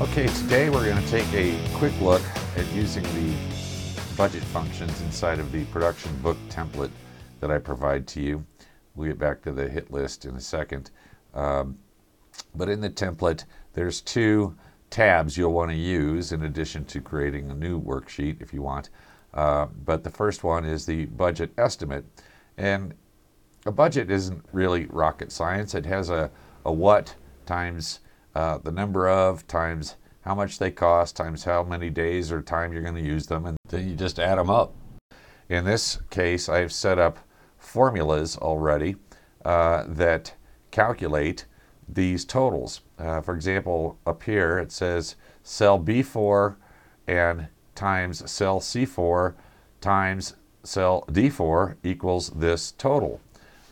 Okay, today we're going to take a quick look at using the budget functions inside of the production book template that I provide to you. We'll get back to the hit list in a second. Um, but in the template, there's two tabs you'll want to use in addition to creating a new worksheet if you want. Uh, but the first one is the budget estimate. And a budget isn't really rocket science. It has a, a what times uh, the number of times how much they cost times how many days or time you're going to use them, and then you just add them up. In this case, I've set up formulas already uh, that calculate these totals. Uh, for example, up here it says cell B4 and times cell C4 times cell D4 equals this total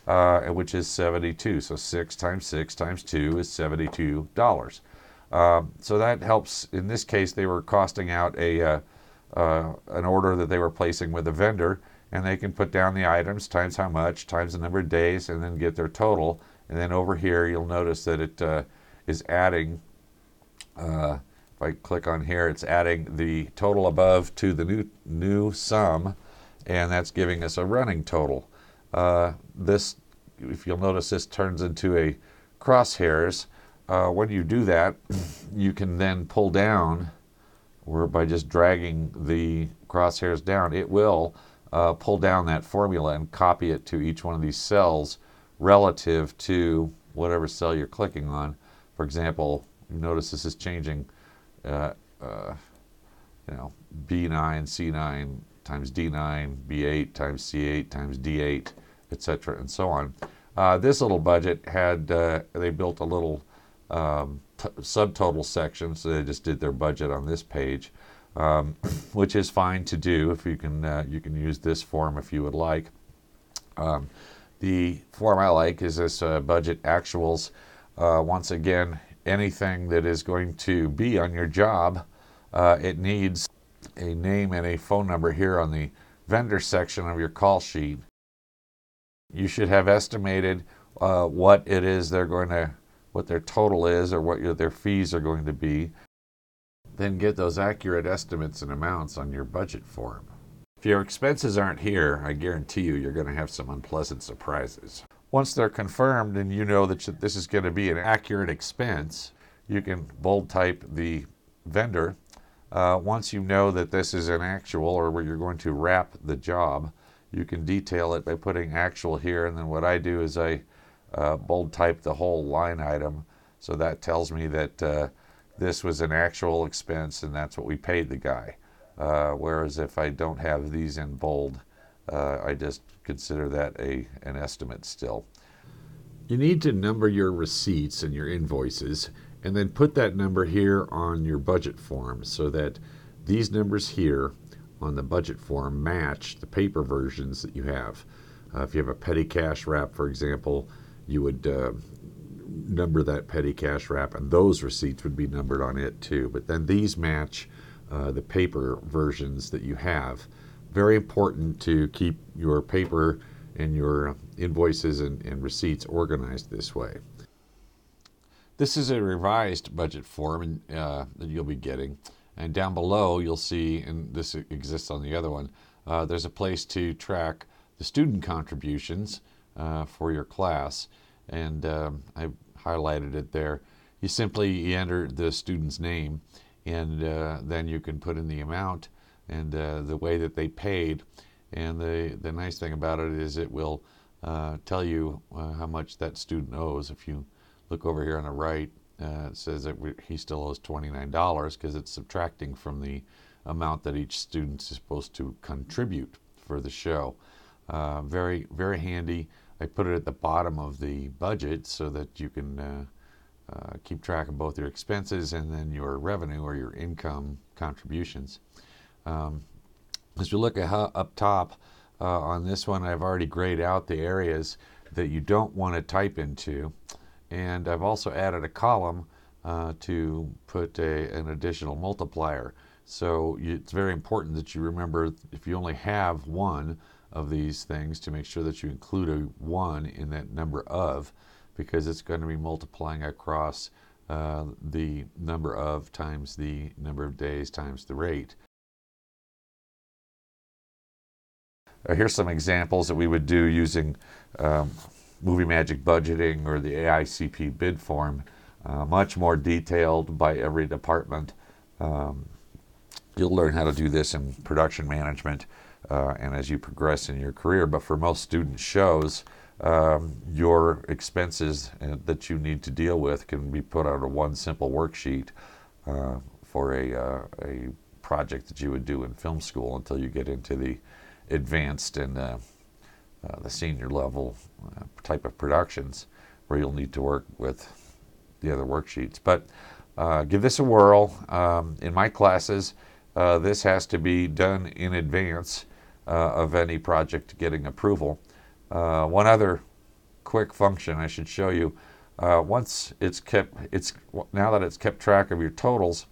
uh, which is 72. So 6 times 6 times 2 is $72. Um, so that helps. In this case, they were costing out a uh, uh, an order that they were placing with a vendor, and they can put down the items times how much times the number of days, and then get their total. And then over here, you'll notice that it uh, is adding. Uh, if I click on here, it's adding the total above to the new new sum, and that's giving us a running total. Uh, this, if you'll notice, this turns into a crosshairs. Uh, when you do that, you can then pull down, or by just dragging the crosshairs down, it will uh, pull down that formula and copy it to each one of these cells relative to whatever cell you're clicking on. For example, notice this is changing, uh, uh you know, B9, C9 times D9, B8 times C8 times D8, etc., and so on. Uh, this little budget had, uh, they built a little um, subtotal section, so they just did their budget on this page, um, which is fine to do if you can, uh, you can use this form if you would like. Um, the form I like is this uh, budget actuals. Uh, once again, anything that is going to be on your job, uh, it needs a name and a phone number here on the vendor section of your call sheet. You should have estimated uh, what it is they're going to, what their total is or what your, their fees are going to be. Then get those accurate estimates and amounts on your budget form. If your expenses aren't here, I guarantee you you're going to have some unpleasant surprises. Once they're confirmed and you know that this is going to be an accurate expense, you can bold type the vendor uh, once you know that this is an actual or where you're going to wrap the job, you can detail it by putting actual here. And then what I do is I uh, bold type the whole line item. So that tells me that uh, this was an actual expense and that's what we paid the guy. Uh, whereas if I don't have these in bold, uh, I just consider that a, an estimate still. You need to number your receipts and your invoices and then put that number here on your budget form so that these numbers here on the budget form match the paper versions that you have. Uh, if you have a petty cash wrap, for example, you would uh, number that petty cash wrap, and those receipts would be numbered on it too. But then these match uh, the paper versions that you have. Very important to keep your paper and your invoices and, and receipts organized this way. This is a revised budget form uh, that you'll be getting. And down below, you'll see, and this exists on the other one, uh, there's a place to track the student contributions uh, for your class. And um, I highlighted it there. You simply enter the student's name, and uh, then you can put in the amount and uh, the way that they paid. And the, the nice thing about it is it will uh, tell you how much that student owes if you look over here on the right, uh, it says that we, he still owes $29 because it's subtracting from the amount that each student is supposed to contribute for the show. Uh, very, very handy. I put it at the bottom of the budget so that you can uh, uh keep track of both your expenses and then your revenue or your income contributions. Um, as we look at how, up top uh, on this one, I've already grayed out the areas that you don't want to type into. And I've also added a column uh, to put a, an additional multiplier. So you, it's very important that you remember if you only have one of these things to make sure that you include a 1 in that number of because it's going to be multiplying across uh, the number of times the number of days times the rate. Uh, here's some examples that we would do using um, Movie Magic budgeting or the AICP bid form. Uh, much more detailed by every department. Um, you'll learn how to do this in production management uh, and as you progress in your career. But for most student shows, um, your expenses uh, that you need to deal with can be put on a one simple worksheet uh, for a, uh, a project that you would do in film school until you get into the advanced and uh, the senior level uh, type of productions where you'll need to work with the other worksheets. But uh, give this a whirl. Um, in my classes, uh, this has to be done in advance uh, of any project getting approval. one other quick function I should show you. once it's kept, it's now that it's kept track of your totals,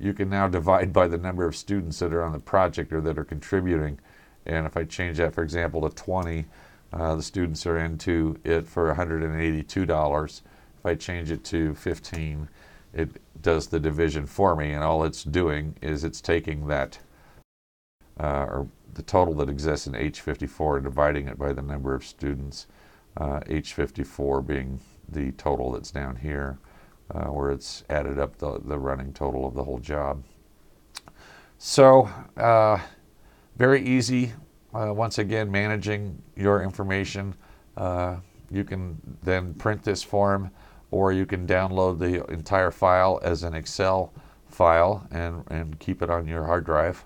you can now divide by the number of students that are on the project or that are contributing. And if I change that, for example, to 20, uh, the students are into it for $182. If I change it to 15, it does the division for me, and all it's doing is it's taking that, uh, or the total that exists in H54 and dividing it by the number of students, uh, H54 being the total that's down here, uh, where it's added up the, the running total of the whole job. So, uh, very easy. Uh, once again, managing your information. Uh, you can then print this form or you can download the entire file as an Excel file and, and keep it on your hard drive.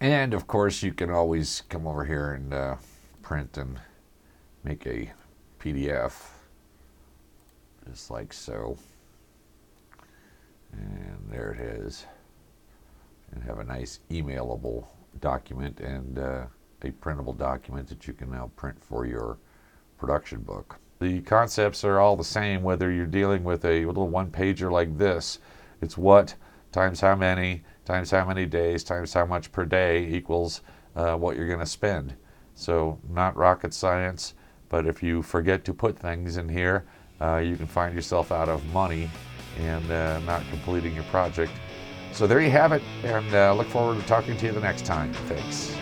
And of course, you can always come over here and uh, print and make a PDF just like so. And there it is. And have a nice emailable document and uh, a printable document that you can now print for your production book. The concepts are all the same whether you're dealing with a little one pager like this. It's what times how many times how many days times how much per day equals uh, what you're going to spend. So, not rocket science, but if you forget to put things in here, uh, you can find yourself out of money and uh, not completing your project. So there you have it, and uh, look forward to talking to you the next time. Thanks.